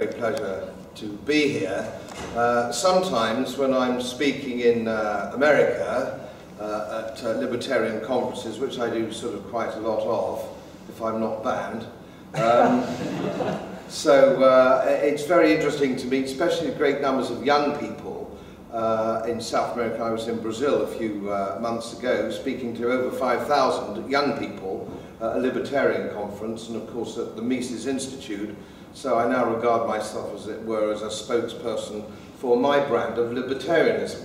great pleasure to be here. Uh, sometimes when I'm speaking in uh, America uh, at uh, libertarian conferences, which I do sort of quite a lot of, if I'm not banned, um, so uh, it's very interesting to meet, especially great numbers of young people. Uh, in South America, I was in Brazil a few months ago, speaking to over 5,000 young people at a libertarian conference, and of course at the Mises Institute, so I now regard myself, as it were, as a spokesperson for my brand of libertarianism,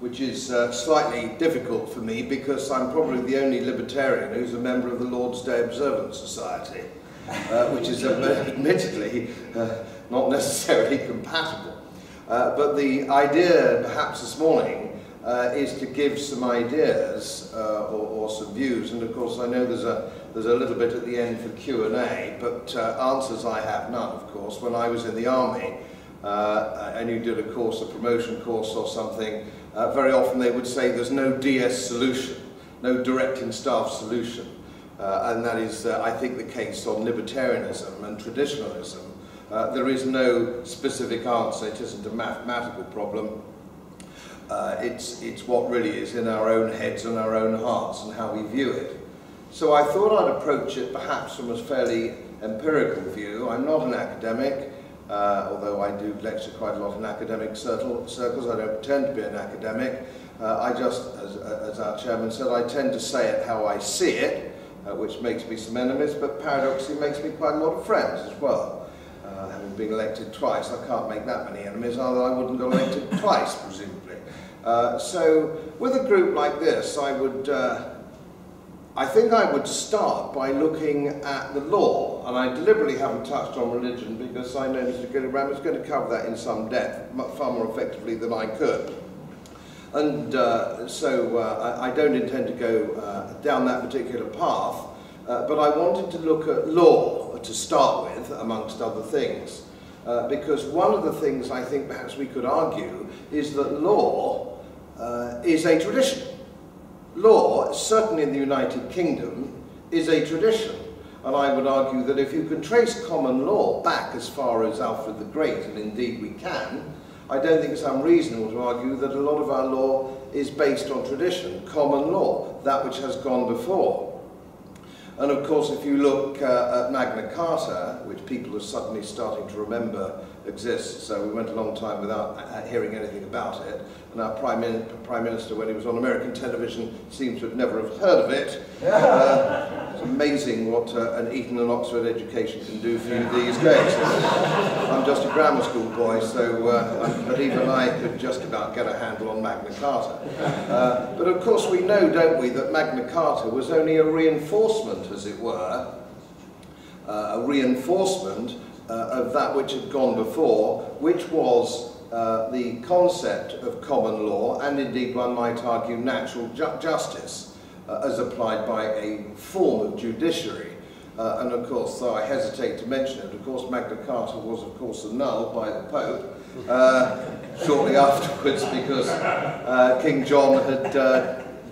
which is uh, slightly difficult for me because I'm probably the only libertarian who's a member of the Lord's Day Observance Society, uh, which is admittedly uh, not necessarily compatible. Uh, but the idea, perhaps this morning, uh, is to give some ideas uh, or, or some views. And of course, I know there's a, there's a little bit at the end for Q&A, but uh, answers I have none, of course. When I was in the army, uh, and you did a course, a promotion course or something, uh, very often they would say there's no DS solution, no directing staff solution. Uh, and that is, I think, the case on libertarianism and traditionalism. There is no specific answer, it isn't a mathematical problem. Uh, it's, it's what really is in our own heads and our own hearts and how we view it. So I thought I'd approach it perhaps from a fairly empirical view. I'm not an academic, uh, although I do lecture quite a lot in academic circles. I don't pretend to be an academic. Uh, I just, as, as our chairman said, I tend to say it how I see it, uh, which makes me some enemies, but paradoxically makes me quite a lot of friends as well. Uh, having been elected twice, I can't make that many enemies, although I wouldn't get elected twice, presumably. Uh, so with a group like this, I would, uh, I think I would start by looking at the law, and I deliberately haven't touched on religion because I know Mr. Gillibrand is going to cover that in some depth, far more effectively than I could. And uh, so uh, I, don't intend to go uh, down that particular path, but I wanted to look at law to start with, amongst other things. Uh, because one of the things I think perhaps we could argue is that law uh, is a tradition. Law, certainly in the United Kingdom, is a tradition. And I would argue that if you can trace common law back as far as Alfred the Great, and indeed we can, I don't think it's unreasonable to argue that a lot of our law is based on tradition, common law, that which has gone before. And of course, if you look uh, at Magna Carta, which people are suddenly starting to remember exists, so we went a long time without uh, hearing anything about it, and our Prime, Min Prime Minister, when he was on American television, seems to have never have heard of it. Uh, it's amazing what uh, an Eton and Oxford education can do for you these days. I'm just a grammar school boy, so uh, but even I could just about get a handle on Magna Carta. Uh, but of course we know, don't we, that Magna Carta was only a reinforcement, as it were, uh, a reinforcement of that which had gone before, which was uh, the concept of common law and indeed one might argue natural ju justice uh, as applied by a form of judiciary. Uh, and of course, though I hesitate to mention it, of course Magna Carta was of course annulled by the Pope uh, shortly afterwards because uh, King John had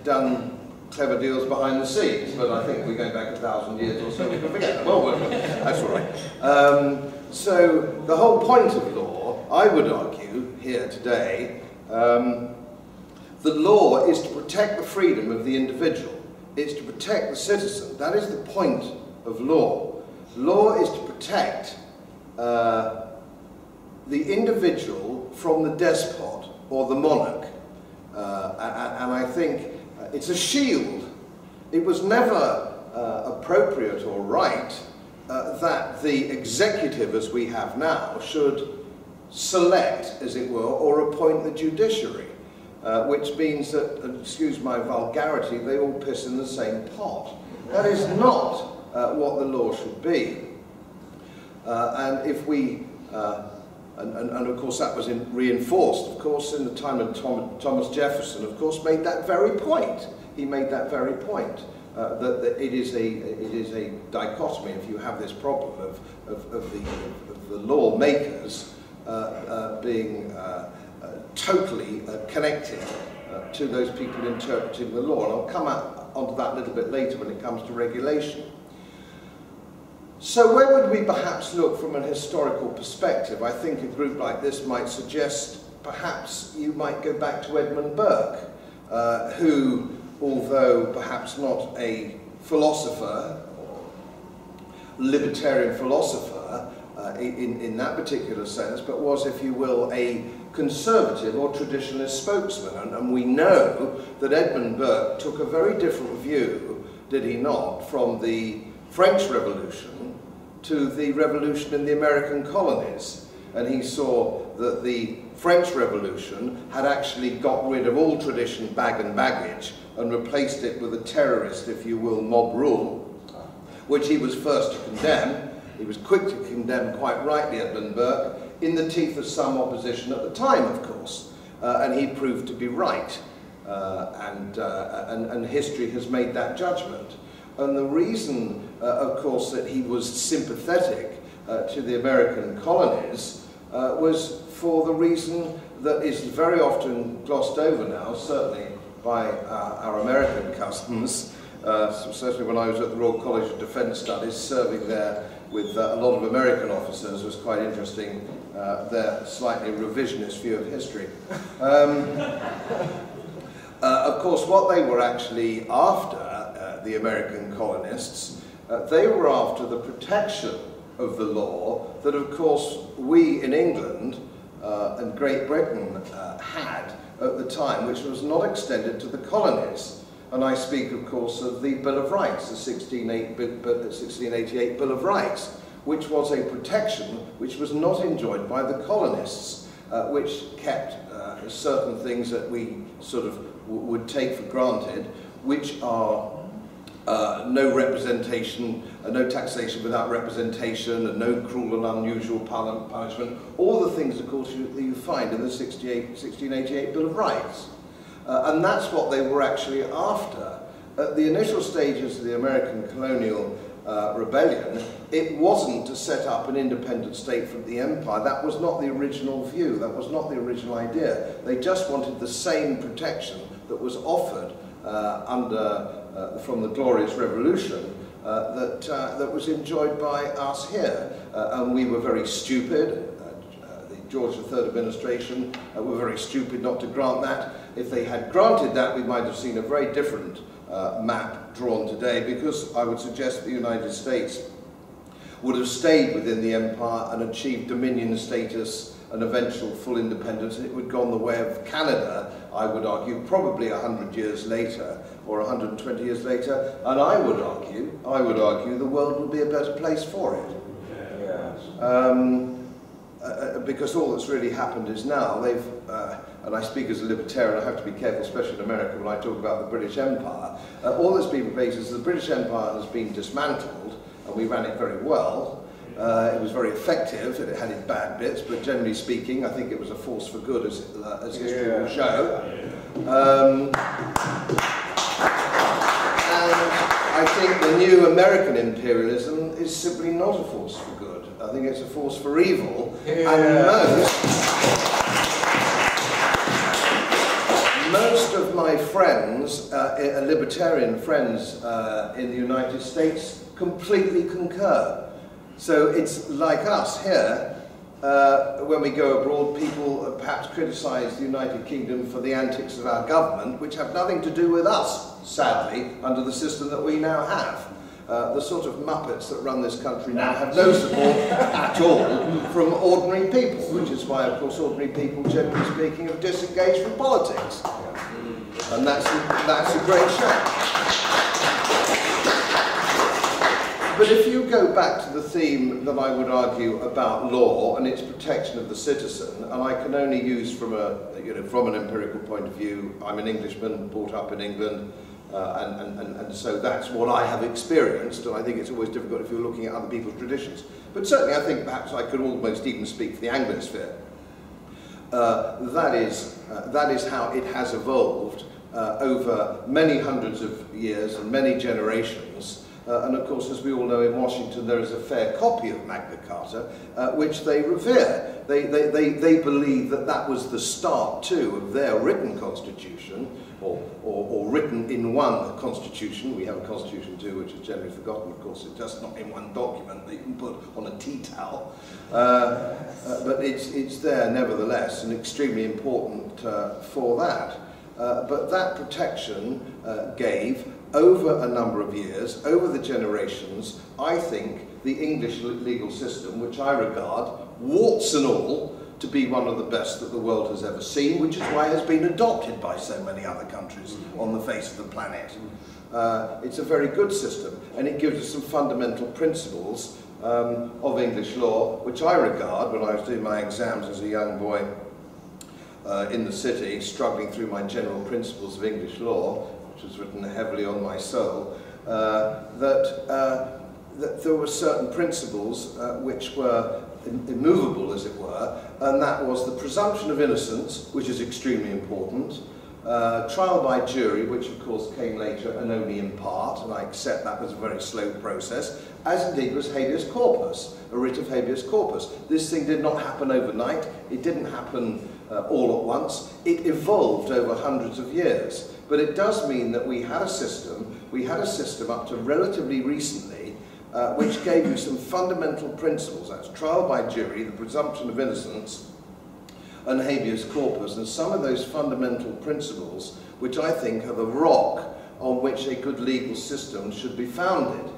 done clever deals behind the scenes, but I think we're going back a thousand years or so, we can forget that. Well, that's all right. Um, so the whole point of law, I would argue here today, um, the law is to protect the freedom of the individual. It's to protect the citizen. That is the point of law. Law is to protect uh, the individual from the despot or the monarch. Uh, and I think it's a shield. It was never uh, appropriate or right uh, that the executive, as we have now, should select, as it were, or appoint the judiciary, uh, which means that, uh, excuse my vulgarity, they all piss in the same pot. That is not uh, what the law should be. and if we and, and, and, of course that was in, reinforced, of course, in the time of Tom, Thomas Jefferson, of course, made that very point. He made that very point. Uh, that, that it is a it is a dichotomy if you have this problem of, of, of the of the lawmakers uh, uh, being uh, uh, totally uh, connected to those people interpreting the law and I'll come out onto that a little bit later when it comes to regulation So where would we perhaps look from an historical perspective? I think a group like this might suggest perhaps you might go back to Edmund Burke, uh, who, although perhaps not a philosopher, libertarian philosopher uh, in, in that particular sense, but was, if you will, a conservative or traditionalist spokesman. And, and we know that Edmund Burke took a very different view, did he not, from the French Revolution to the revolution in the American colonies. And he saw that the French Revolution had actually got rid of all tradition, bag and baggage, and replaced it with a terrorist, if you will, mob rule, which he was first to condemn. He was quick to condemn, quite rightly, Edmund Burke, in the teeth of some opposition at the time, of course. Uh, and he proved to be right. Uh, and, uh, and, and history has made that judgment. And the reason, of course, that he was sympathetic uh, to the American colonies uh, was for the reason that is very often glossed over now, certainly by our American cousins, uh, certainly when I was at the Royal College of Defence Studies, serving there with uh, a lot of American officers was quite interesting, uh, their slightly revisionist view of history. Um, uh, of course, what they were actually after, uh, the American colonists, uh, they were after the protection of the law that, of course, we in England and Great Britain had at the time, which was not extended to the colonies. And I speak, of course, of the Bill of Rights, the 1688 Bill of Rights, which was a protection which was not enjoyed by the colonists, uh, which kept uh, certain things that we sort of would take for granted, which are uh, no representation, uh, no taxation without representation, and no cruel and unusual punishment, all the things, of course, you, that you find in the 68, 1688 Bill of Rights. Uh, and that's what they were actually after. At the initial stages of the American colonial uh, rebellion, it wasn't to set up an independent state from the empire. That was not the original view. That was not the original idea. They just wanted the same protection that was offered uh, under, from the Glorious Revolution uh, that, uh, that was enjoyed by us here. Uh, and we were very stupid. the George III administration were very stupid not to grant that. If they had granted that, we might have seen a very different uh, map drawn today because I would suggest the United States would have stayed within the empire and achieved dominion status and eventual full independence and it would go on the way of Canada, I would argue, probably 100 years later or 120 years later, and I would argue, I would argue the world would be a better place for it. Yes. Um, uh, uh, because all that's really happened is now they've, uh, and I speak as a libertarian, I have to be careful, especially in America, when I talk about the British Empire, uh, all that's been replaced is the British Empire has been dismantled, and we ran it very well. Uh, it was very effective, it had its bad bits, but generally speaking, I think it was a force for good, as, uh, as history yeah. will show. Um, and I think the new American imperialism is simply not a force for good. I think it's a force for evil. Yeah. And most, most of my friends, uh, libertarian friends uh, in the United States, completely concur. So it's like us here, uh, when we go abroad, people perhaps criticise the United Kingdom for the antics of our government, which have nothing to do with us, sadly, under the system that we now have. Uh, the sort of muppets that run this country now have no support at all from ordinary people, which is why, of course, ordinary people, generally speaking, have disengaged from politics. And that's a, that's a great shame. But if you go back to the theme that I would argue about law and its protection of the citizen, and I can only use from a, you know, from an empirical point of view, I'm an Englishman, brought up in England, uh, and, and, and so that's what I have experienced, and I think it's always difficult if you're looking at other people's traditions. But certainly I think perhaps I could almost even speak for the Anglosphere. Uh, that, is, uh, that is how it has evolved uh, over many hundreds of years and many generations, Uh, and of course, as we all know, in Washington there is a fair copy of Magna Carta, uh, which they revere. They, they, they, they believe that that was the start, too, of their written constitution, or, or, or written in one constitution. We have a constitution, too, which is generally forgotten, of course. It's just not in one document that you can put on a tea towel. Uh, uh, but it's, it's there, nevertheless, and extremely important uh, for that. Uh, but that protection uh, gave over a number of years, over the generations, I think the English legal system, which I regard, warts and all, to be one of the best that the world has ever seen, which is why it has been adopted by so many other countries on the face of the planet. Uh, it's a very good system, and it gives us some fundamental principles um, of English law, which I regard, when I was doing my exams as a young boy uh, in the city, struggling through my general principles of English law, which was written heavily on my soul, uh, that, uh, that there were certain principles uh, which were immovable, as it were, and that was the presumption of innocence, which is extremely important, uh, trial by jury, which of course came later and only in part, and I accept that was a very slow process, as indeed was habeas corpus, a writ of habeas corpus. This thing did not happen overnight, it didn't happen uh, all at once, it evolved over hundreds of years. But it does mean that we had a system, we had a system up to relatively recently, uh, which gave you some fundamental principles. That's trial by jury, the presumption of innocence, and habeas corpus. And some of those fundamental principles, which I think are the rock on which a good legal system should be founded.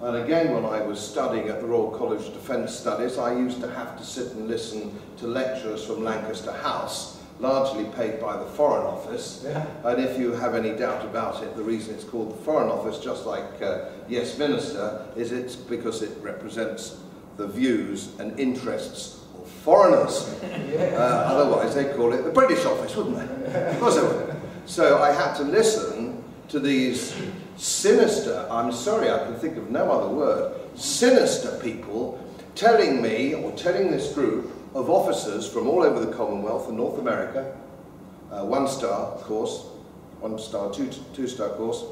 And again, when I was studying at the Royal College of Defence Studies, I used to have to sit and listen to lecturers from Lancaster House, largely paid by the Foreign Office. Yeah. And if you have any doubt about it, the reason it's called the Foreign Office, just like uh, Yes Minister, is it's because it represents the views and interests of foreigners. Uh, otherwise, they'd call it the British Office, wouldn't they? Of course they would. So I had to listen to these sinister, I'm sorry, I can think of no other word, sinister people telling me, or telling this group, of officers from all over the Commonwealth and North America, uh, one star of course, one star, two, two star course,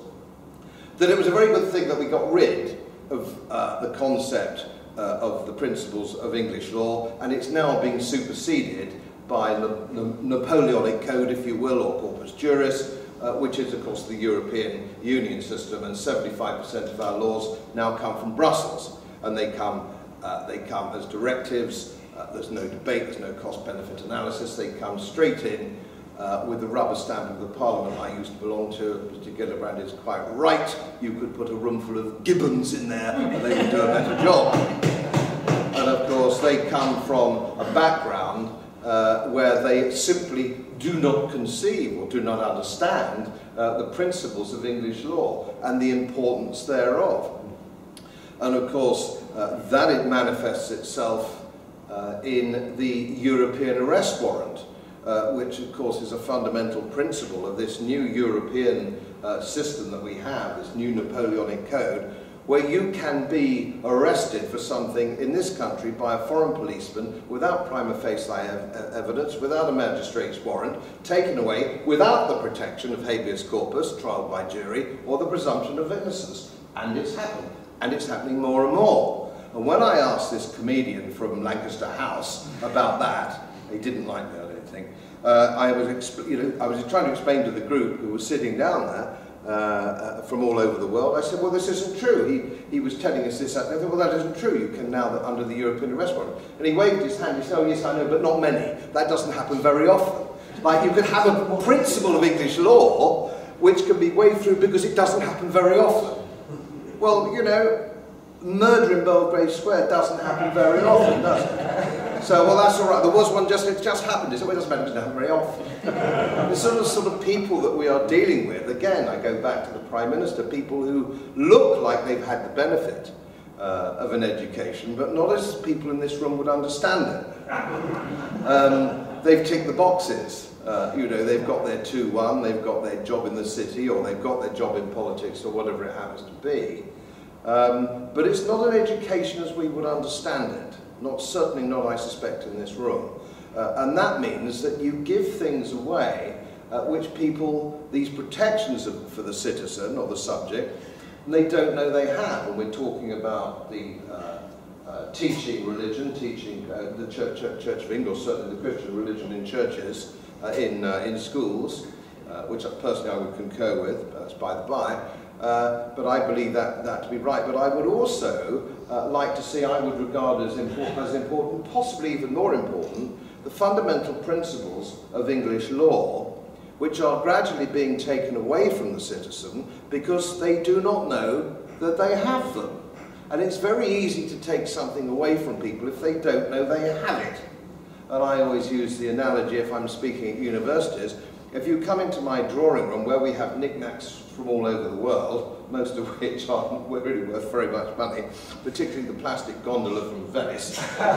that it was a very good thing that we got rid of uh, the concept uh, of the principles of English law, and it's now being superseded by the, the Napoleonic Code, if you will, or Corpus Juris, uh, which is, of course, the European Union system, and 75% of our laws now come from Brussels, and they come, uh, they come as directives, uh, there's no debate, there's no cost-benefit analysis, they come straight in uh, with the rubber stamp of the parliament I used to belong to. Mr. Gillibrand is quite right. You could put a room full of gibbons in there and they would do a better job. And of course, they come from a background uh, where they simply do not conceive or do not understand uh, the principles of English law and the importance thereof. And of course, uh, that it manifests itself uh, in the European arrest warrant, uh, which of course is a fundamental principle of this new European uh, system that we have, this new Napoleonic Code, where you can be arrested for something in this country by a foreign policeman without prima facie evidence, without a magistrate's warrant, taken away without the protection of habeas corpus, trial by jury, or the presumption of innocence. And it's happened. And it's happening more and more. And when I asked this comedian from Lancaster House about that, he didn't like me, I. Uh, I, was you know, I was trying to explain to the group who was sitting down there uh, uh, from all over the world. I said, well, this isn't true. He, he was telling us this. That. I said, well, that isn't true. You can now, under the European arrest warrant. And he waved his hand. He said, oh, yes, I know, but not many. That doesn't happen very often. Like, you could have a principle of English law which can be waved through because it doesn't happen very often. Well, you know, murder in Belgrave Square doesn't happen very often, does it? So, well, that's all right. There was one just, it just happened. It doesn't matter, it doesn't happen very often. the sort of, sort of people that we are dealing with, again, I go back to the Prime Minister, people who look like they've had the benefit uh, of an education, but not as people in this room would understand it. Um, they've ticked the boxes. Uh, you know, they've got their 2-1, they've got their job in the city, or they've got their job in politics, or whatever it happens to be. Um, but it's not an education as we would understand it. Not certainly not, I suspect, in this room. Uh, and that means that you give things away uh, which people, these protections for the citizen or the subject, they don't know they have. And we're talking about the uh, uh, teaching religion, teaching uh, the Church, Church, Church of England, certainly the Christian religion in churches, uh, in, uh, in schools, which personally I would concur with, that's by the by. Uh, but I believe that, that to be right. But I would also uh, like to see, I would regard as important, as important, possibly even more important, the fundamental principles of English law, which are gradually being taken away from the citizen because they do not know that they have them. And it's very easy to take something away from people if they don't know they have it. And I always use the analogy if I'm speaking at universities, if you come into my drawing room where we have knickknacks from all over the world, most of which aren't really worth very much money, particularly the plastic gondola from Venice, um,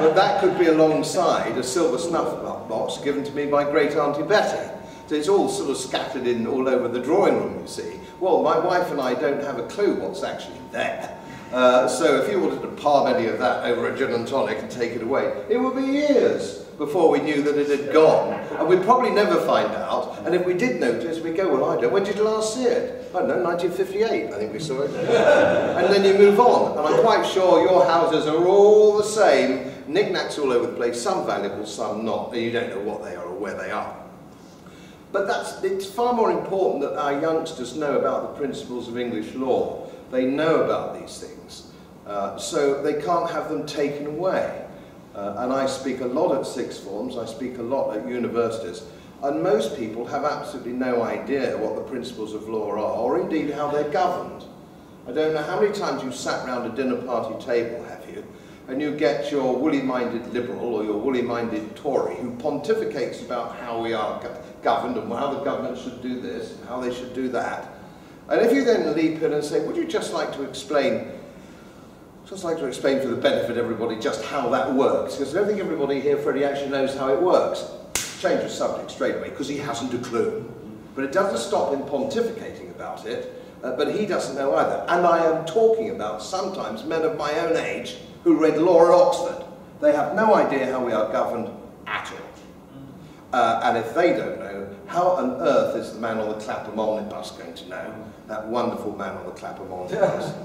but that could be alongside a silver snuff box given to me by great Auntie Betty. So it's all sort of scattered in all over the drawing room, you see. Well, my wife and I don't have a clue what's actually there. Uh, so if you wanted to palm any of that over a gin and tonic and take it away, it would be years before we knew that it had gone. And we'd probably never find out. And if we did notice, we'd go, well, I don't. When did you last see it? I don't know, 1958, I think we saw it. and then you move on. And I'm quite sure your houses are all the same, knickknacks all over the place, some valuable, some not. And you don't know what they are or where they are. But that's, it's far more important that our youngsters know about the principles of English law. They know about these things. Uh, so they can't have them taken away. Uh, and I speak a lot at sixth forms, I speak a lot at universities, and most people have absolutely no idea what the principles of law are, or indeed how they're governed. I don't know how many times you've sat round a dinner party table, have you, and you get your woolly-minded liberal or your woolly-minded Tory who pontificates about how we are go governed and how the government should do this and how they should do that. And if you then leap in and say, would you just like to explain just like to explain for the benefit of everybody just how that works, because I don't think everybody here, Freddie, actually knows how it works. Change the subject straight away, because he hasn't a clue. But it doesn't stop him pontificating about it, uh, but he doesn't know either. And I am talking about sometimes men of my own age who read law at Oxford. They have no idea how we are governed at all. Uh, and if they don't know, how on earth is the man on the Clapham omnibus going to know? That wonderful man on the Clapham omnibus.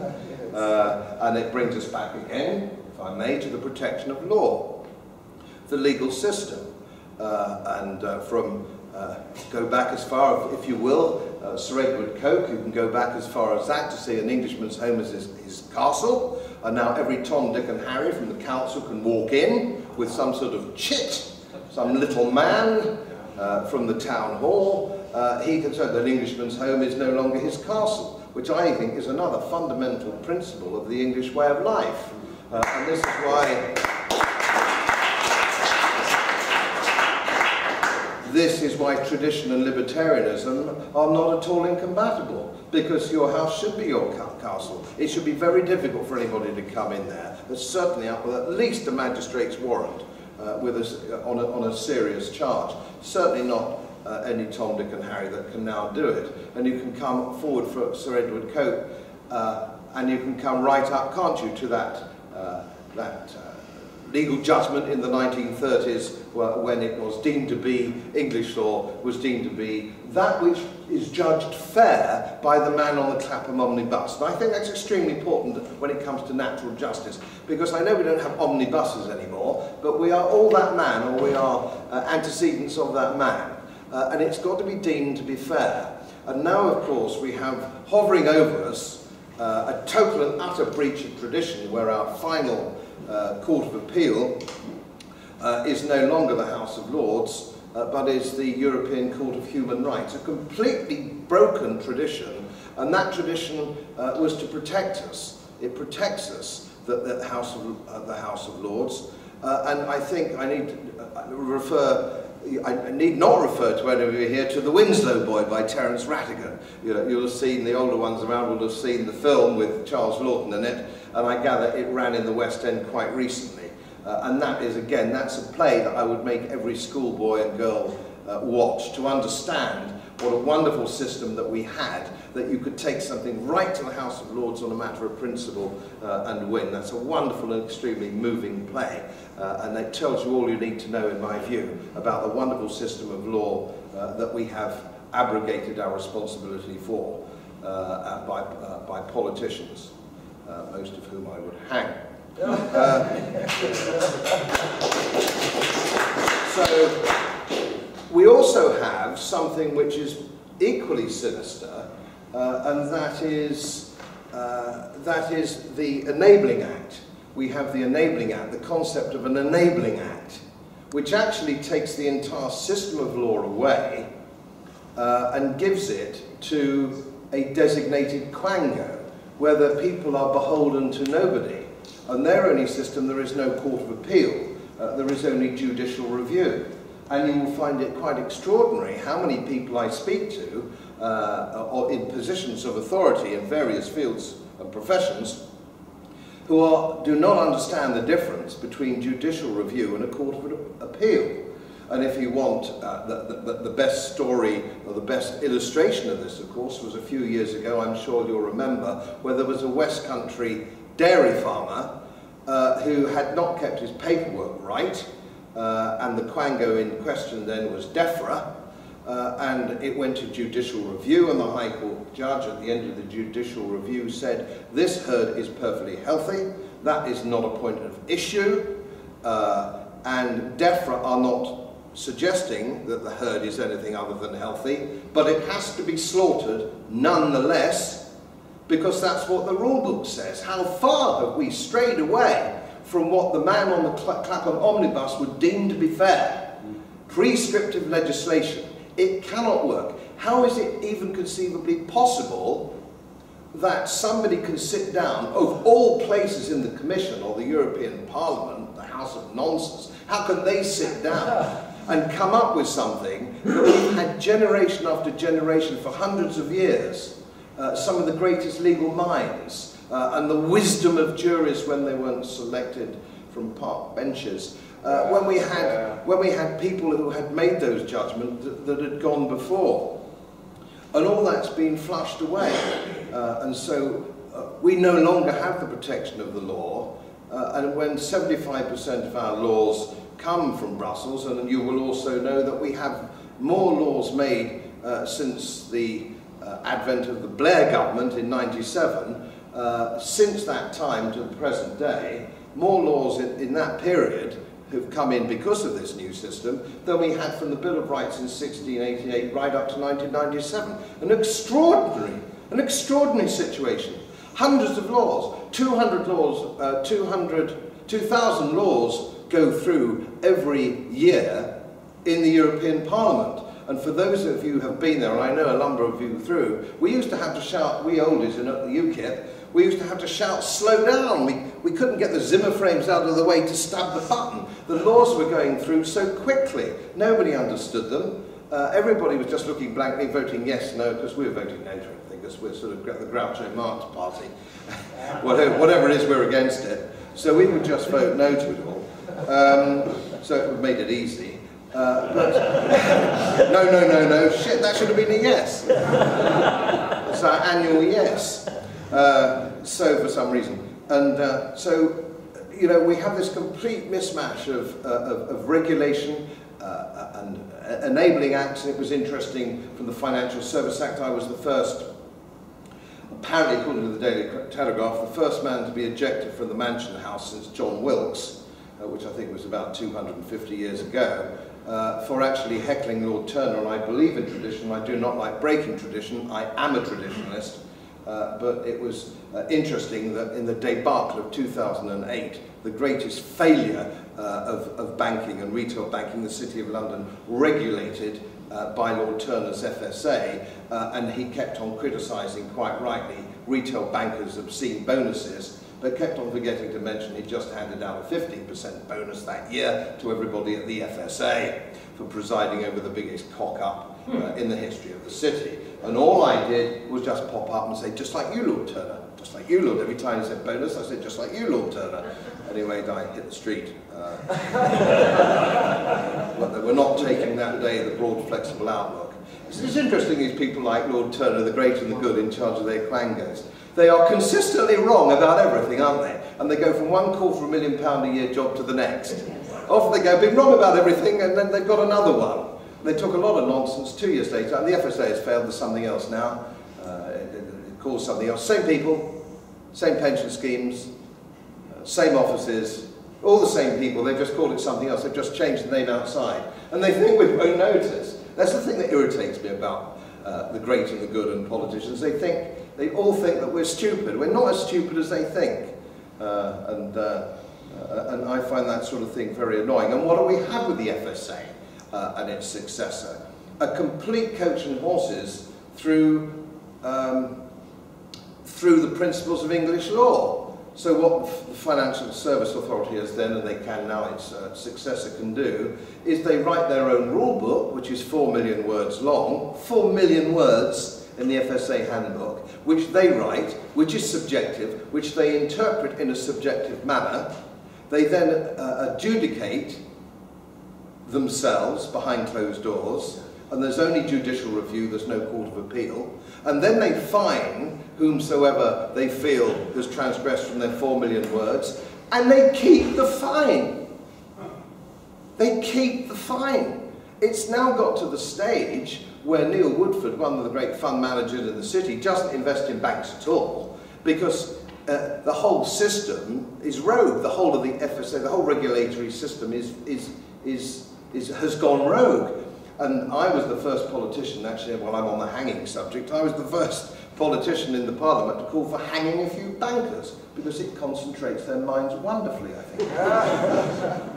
Uh, and it brings us back again, if I may, to the protection of law, the legal system. Uh, and uh, from, uh, go back as far, if you will, uh, Sir Edward Coke, you can go back as far as that to see an Englishman's home as his, his castle, and now every Tom, Dick and Harry from the council can walk in with some sort of chit, some little man uh, from the town hall. Uh, he say that an Englishman's home is no longer his castle which I think is another fundamental principle of the English way of life. Uh, and this is why this is why tradition and libertarianism are not at all incompatible because your house should be your castle. It should be very difficult for anybody to come in there, but certainly up with at least a magistrate's warrant uh, with a, on, a, on a serious charge. Certainly not uh, any Tom, Dick and Harry that can now do it. And you can come forward for Sir Edward Coke uh, and you can come right up, can't you, to that, uh, that uh, legal judgment in the 1930s when it was deemed to be, English law was deemed to be that which is judged fair by the man on the Clapham omnibus. And I think that's extremely important when it comes to natural justice, because I know we don't have omnibuses anymore, but we are all that man, or we are uh, antecedents of that man uh, and it's got to be deemed to be fair. And now, of course, we have hovering over us uh, a total and utter breach of tradition where our final uh, Court of Appeal uh, is no longer the House of Lords, uh, but is the European Court of Human Rights, a completely broken tradition, and that tradition uh, was to protect us. It protects us, the, the, House, of, the House of Lords, and I think I need to refer I need not refer to any of you here to The Winslow Boy by Terence Rattigan. You know, you'll have seen, the older ones around will have seen the film with Charles Lawton in it, and I gather it ran in the West End quite recently. Uh, and that is, again, that's a play that I would make every schoolboy and girl uh, watch to understand what a wonderful system that we had that you could take something right to the House of Lords on a matter of principle uh, and win. That's a wonderful and extremely moving play. Uh, and it tells you all you need to know, in my view, about the wonderful system of law uh, that we have abrogated our responsibility for. uh, by, uh, by politicians, uh, most of whom I would hang. Uh, so we also have something which is equally sinister, uh, and that is, uh, that is the Enabling Act. We have the Enabling Act, the concept of an Enabling Act, which actually takes the entire system of law away uh, and gives it to a designated quango, where the people are beholden to nobody. And their only system, there is no court of appeal. Uh, there is only judicial review. And you will find it quite extraordinary how many people I speak to uh, or in positions of authority in various fields and professions who are, do not understand the difference between judicial review and a court of appeal. And if you want, uh, the, the, the best story or the best illustration of this, of course, was a few years ago, I'm sure you'll remember, where there was a West Country dairy farmer uh, who had not kept his paperwork right, uh, and the quango in question then was DEFRA, uh, and it went to judicial review, and the High Court judge at the end of the judicial review said, this herd is perfectly healthy, that is not a point of issue, uh, and DEFRA are not suggesting that the herd is anything other than healthy, but it has to be slaughtered nonetheless, because that's what the rule book says. How far have we strayed away from what the man on the Clapham omnibus would deem to be fair? Prescriptive legislation. It cannot work. How is it even conceivably possible that somebody can sit down, of all places in the Commission or the European Parliament, the House of Nonsense, how can they sit down and come up with something that we've had generation after generation for hundreds of years. Uh, some of the greatest legal minds uh, and the wisdom of juries when they weren't selected from park benches. Uh, when we had when we had people who had made those judgments that, that had gone before, and all that's been flushed away, uh, and so uh, we no longer have the protection of the law. Uh, and when 75% of our laws come from Brussels, and you will also know that we have more laws made uh, since the advent of the Blair government in 97. Uh, since that time to the present day, more laws in, in that period have come in because of this new system than we had from the Bill of Rights in 1688 right up to 1997. An extraordinary, an extraordinary situation. Hundreds of laws, 200 laws, uh, 200, 2,000 laws go through every year in the European Parliament. And for those of you who have been there, and I know a number of you through, we used to have to shout, we oldies in the UKIP, we used to have to shout, slow down. We, we couldn't get the Zimmer frames out of the way to stab the button. The laws were going through so quickly. Nobody understood them. Uh, everybody was just looking blankly, voting yes, no, because we were voting no to everything, because we're sort of the Groucho Marx party. whatever, whatever it is, we're against it. So we would just vote no to it all. Um, so it made it easy. Uh, but no, no, no, no, shit, that should have been a yes. It's our annual yes. Uh, so for some reason. And uh, so, you know, we have this complete mismatch of, uh, of, of regulation uh, and enabling acts. And it was interesting from the Financial Service Act, I was the first apparently according to the Daily Telegraph, the first man to be ejected from the Mansion House since John Wilkes, uh, which I think was about 250 years ago, uh, for actually heckling Lord Turner, and I believe in tradition, I do not like breaking tradition, I am a traditionalist, uh, but it was uh, interesting that in the debacle of 2008, the greatest failure uh, of, of banking and retail banking, the City of London regulated uh, by Lord Turner's FSA, uh, and he kept on criticising, quite rightly, retail bankers' obscene bonuses, but kept on forgetting to mention he'd just handed out a 15% bonus that year to everybody at the FSA for presiding over the biggest cock-up uh, hmm. in the history of the city. And all I did was just pop up and say, just like you, Lord Turner, just like you, Lord. Every time he said bonus, I said, just like you, Lord Turner. Anyway, I hit the street. Uh, but they were not taking that day the broad, flexible outlook. It's interesting, these people like Lord Turner, the great and the good, in charge of their quangos. They are consistently wrong about everything, aren't they? And they go from one quarter of a million pound a year job to the next. Often they go, been wrong about everything, and then they've got another one. They took a lot of nonsense two years later, and the FSA has failed, there's something else now. Uh, called something else. Same people, same pension schemes, uh, same offices, all the same people, they've just called it something else, they've just changed the name outside. And they think we won't notice. That's the thing that irritates me about uh, the great and the good and politicians. They think, they all think that we're stupid. We're not as stupid as they think. Uh, and, uh, uh and I find that sort of thing very annoying. And what do we have with the FSA uh, and its successor? A complete coach and horses through, um, through the principles of English law. So what the Financial Service Authority has then, and they can now, its uh, successor can do, is they write their own rule book, which is four million words long, four million words in the FSA handbook, which they write, which is subjective, which they interpret in a subjective manner. They then uh, adjudicate themselves behind closed doors, and there's only judicial review, there's no court of appeal. And then they fine whomsoever they feel has transgressed from their four million words, and they keep the fine. They keep the fine. It's now got to the stage where Neil Woodford, one of the great fund managers in the city, doesn't invest in banks at all because uh, the whole system is rogue. The whole of the FSA, the whole regulatory system is, is, is, is, has gone rogue. And I was the first politician, actually, while I'm on the hanging subject, I was the first politician in the parliament to call for hanging a few bankers because it concentrates their minds wonderfully, I think. uh,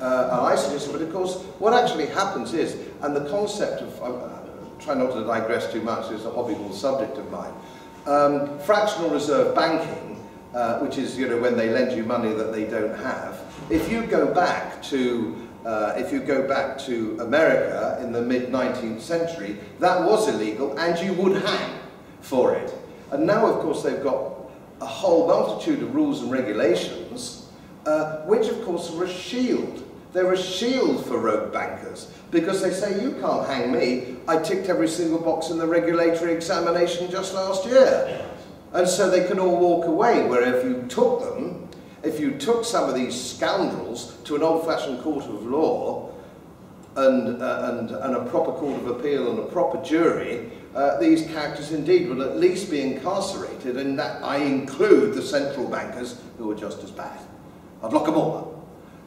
and I suggested, but of course, what actually happens is, and the concept of, uh, try not to digress too much, it's a hobbyable subject of mine, um, fractional reserve banking, uh, which is you know when they lend you money that they don't have, if you go back to uh, if you go back to America in the mid-19th century, that was illegal and you would hang for it. And now, of course, they've got a whole multitude of rules and regulations, uh, which, of course, are a shield. They're a shield for rogue bankers because they say, you can't hang me. I ticked every single box in the regulatory examination just last year. And so they can all walk away, where if you took them, if you took some of these scoundrels to an old-fashioned court of law and, uh, and, and a proper court of appeal and a proper jury, uh, these characters indeed will at least be incarcerated, and that I include the central bankers who are just as bad. I'd lock them all up.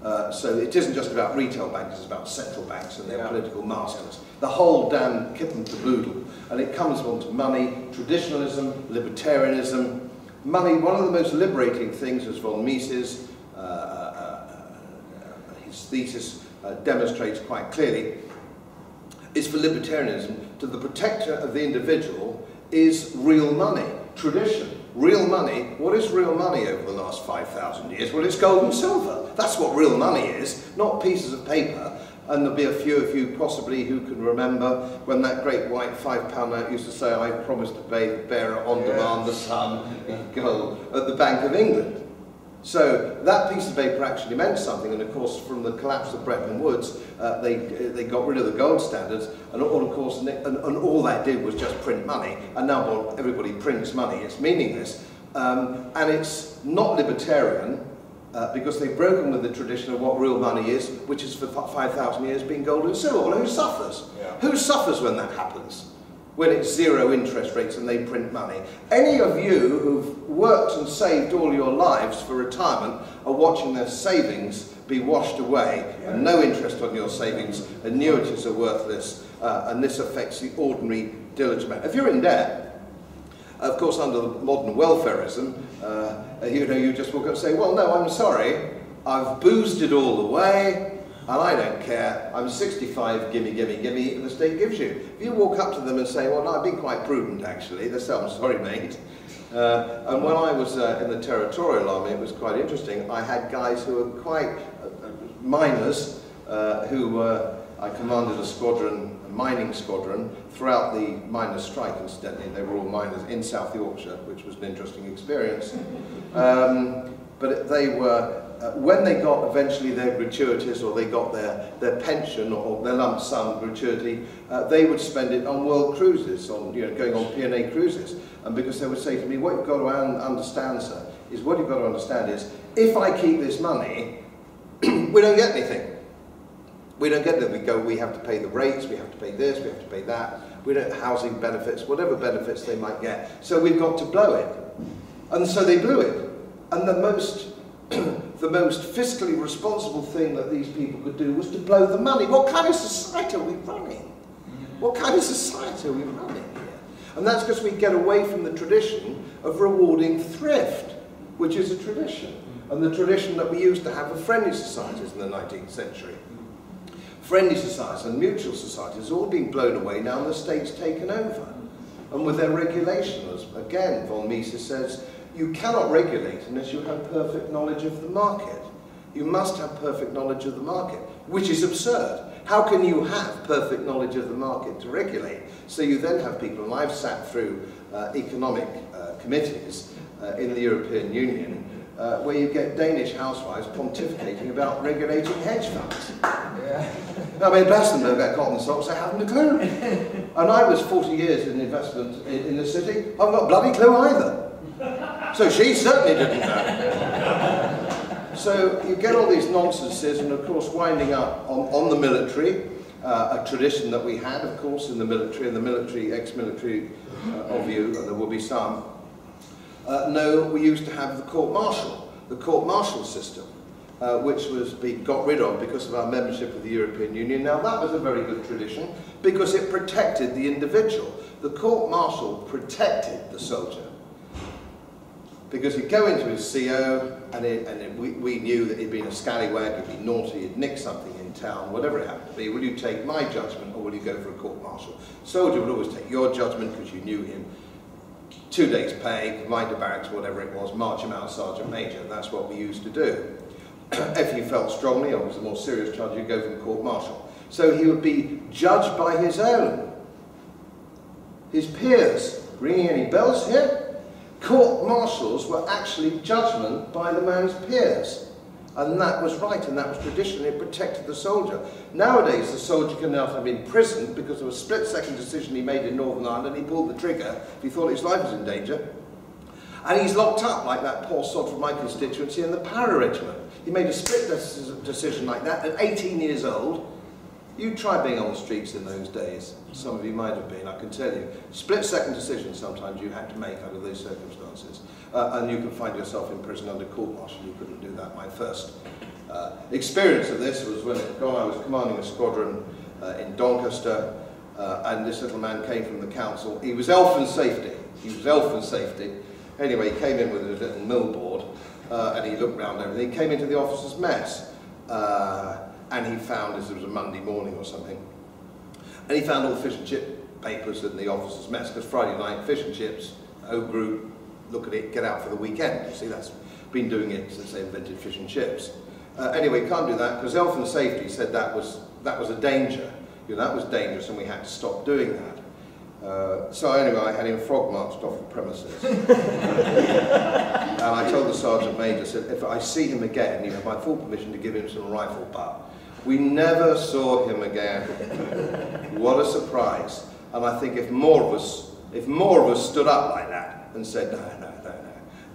Uh, so it isn't just about retail banks, it's about central banks and their yeah. political masters. The whole damn kit and caboodle. And it comes on to money, traditionalism, libertarianism, money, one of the most liberating things, as von Mises, uh, uh, uh, his thesis uh, demonstrates quite clearly, is for libertarianism, to the protector of the individual is real money, tradition. Real money, what is real money over the last 5,000 years? Well, it's gold and silver. That's what real money is, not pieces of paper and there'll be a few of you possibly who can remember when that great white five pound note used to say, I promise to pay the bearer on yes. demand the sum in gold at the Bank of England. So that piece of paper actually meant something, and of course, from the collapse of Bretton Woods, uh, they, they got rid of the gold standards, and all, of course, and, and all that did was just print money, and now well, everybody prints money, it's meaningless. Um, and it's not libertarian, uh, because they've broken with the tradition of what real money is, which has for 5,000 years been gold and silver. Well, who suffers? Yeah. Who suffers when that happens? When it's zero interest rates and they print money. Any of you who've worked and saved all your lives for retirement are watching their savings be washed away. And no interest on your savings, annuities are worthless, uh, and this affects the ordinary diligent man. If you're in debt, of course, under modern welfareism, uh, you know, you just walk up and say, well, no, I'm sorry, I've boozed it all away, and I don't care, I'm 65, gimme, gimme, gimme, the state gives you. If you walk up to them and say, well, no, I've been quite prudent, actually, they say, I'm sorry, mate. Uh, and when I was uh, in the territorial army, it was quite interesting. I had guys who were quite uh, miners uh, who were I commanded a squadron, a mining squadron, throughout the miners' strike, incidentally. They were all miners in South Yorkshire, which was an interesting experience. Um, but they were, uh, when they got eventually their gratuities or they got their, their pension or their lump sum gratuity, uh, they would spend it on world cruises, on you know, going on P&O cruises. And because they would say to me, what you've got to understand, sir, is what you've got to understand is, if I keep this money, we don't get anything. We don't get that. We go, we have to pay the rates, we have to pay this, we have to pay that. We don't housing benefits, whatever benefits they might get. So we've got to blow it. And so they blew it. And the most the most fiscally responsible thing that these people could do was to blow the money. What kind of society are we running? What kind of society are we running here? And that's because we get away from the tradition of rewarding thrift, which is a tradition, and the tradition that we used to have of friendly societies in the 19th century. Friendly societies and mutual societies all been blown away now and the state's taken over. And with their regulation, as again von Mises says, you cannot regulate unless you have perfect knowledge of the market. You must have perfect knowledge of the market, which is absurd. How can you have perfect knowledge of the market to regulate? So you then have people, and I've sat through uh, economic uh, committees uh, in the European Union, uh, where you get Danish housewives pontificating about regulating hedge funds. Yeah. Now, I mean, Glastonbury at Cotton Socks, I haven't a clue. And I was 40 years in investment in, in the city, I've got bloody clue either. So she certainly didn't know. So you get all these nonsenses and of course winding up on, on the military, uh, a tradition that we had of course in the military and the military, ex-military uh, of you, and there will be some. Uh, no, we used to have the court-martial, the court-martial system. Uh, which was being got rid of because of our membership of the European Union. Now that was a very good tradition because it protected the individual. The court-martial protected the soldier because he'd go into his CO and, it, and it, we, we knew that he'd been a scallywag, he'd be naughty, he'd nick something in town, whatever it happened to be. Will you take my judgment or will you go for a court martial? Soldier would always take your judgment because you knew him. Two days pay, mind to barracks, whatever it was, march him out sergeant major. That's what we used to do. if he felt strongly or was a more serious charge, you'd go for the court martial. So he would be judged by his own, his peers. Ringing any bells here? Court martials were actually judgment by the man's peers. And that was right, and that was tradition. It protected the soldier. Nowadays, the soldier can now have been imprisoned because of a split-second decision he made in Northern Ireland. He pulled the trigger if he thought his life was in danger. And he's locked up like that poor sod from my constituency in the Para Regiment. He made a split decision like that at 18 years old, you try being on the streets in those days. Some of you might have been, I can tell you. Split-second decisions sometimes you had to make under those circumstances. Uh, and you can find yourself in prison under court-martial. You couldn't do that. My first uh, experience of this was when it, I was commanding a squadron uh, in Doncaster, uh, and this little man came from the council. He was elf and safety. He was elf and safety. Anyway, he came in with a little mill board, uh, and he looked round everything. He came into the officer's mess. Uh, and he found, it was a Monday morning or something, and he found all the fish and chip papers in the officer's mess, because Friday night, fish and chips, O group, look at it, get out for the weekend. You see, that's been doing it since they invented fish and chips. Uh, anyway, can't do that, because Health and Safety said that was, that was a danger. You know, that was dangerous, and we had to stop doing that. Uh, so anyway, I had him frog marched off the premises. and I told the sergeant major, said, if I see him again, you have my full permission to give him some rifle butt. We never saw him again. what a surprise. And I think if more of us, if more of us stood up like that and said, no, no, no,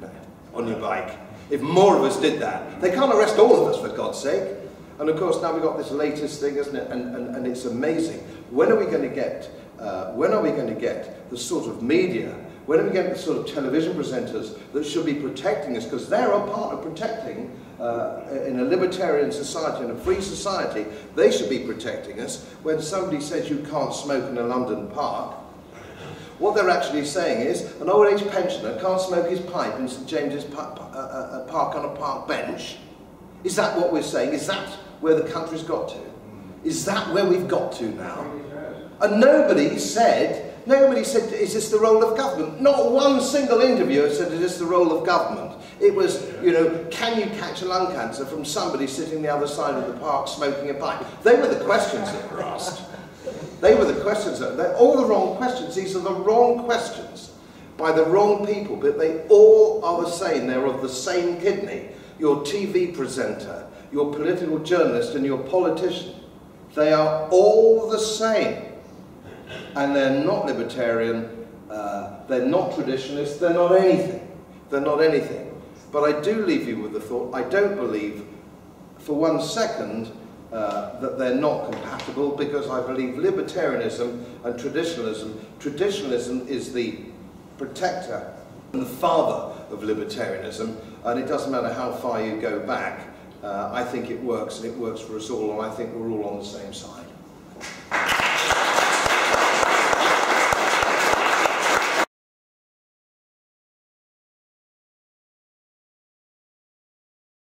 no, no, on your bike, if more of us did that, they can't arrest all of us for God's sake. And of course now we've got this latest thing, isn't it? And, and, and it's amazing. When are we going to get, uh, when are we going to get the sort of media when are we get the sort of television presenters that should be protecting us? Because they're a part of protecting uh, in a libertarian society, in a free society, they should be protecting us. When somebody says you can't smoke in a London park, what they're actually saying is an old age pensioner can't smoke his pipe in St James's uh, uh, uh, Park on a park bench. Is that what we're saying? Is that where the country's got to? Is that where we've got to now? And nobody said, nobody said, is this the role of government? Not one single interviewer said, is this the role of government? It was, you know, can you catch a lung cancer from somebody sitting the other side of the park smoking a pipe? They were the questions that were asked. They were the questions that, they're all the wrong questions. These are the wrong questions by the wrong people, but they all are the same. They're of the same kidney. Your TV presenter, your political journalist, and your politician. They are all the same. And they're not libertarian, uh, they're not traditionalists, they're not anything. They're not anything. But I do leave you with the thought, I don't believe for one second uh, that they're not compatible because I believe libertarianism and traditionalism, traditionalism is the protector and the father of libertarianism, and it doesn't matter how far you go back, uh, I think it works and it works for us all, and I think we're all on the same side.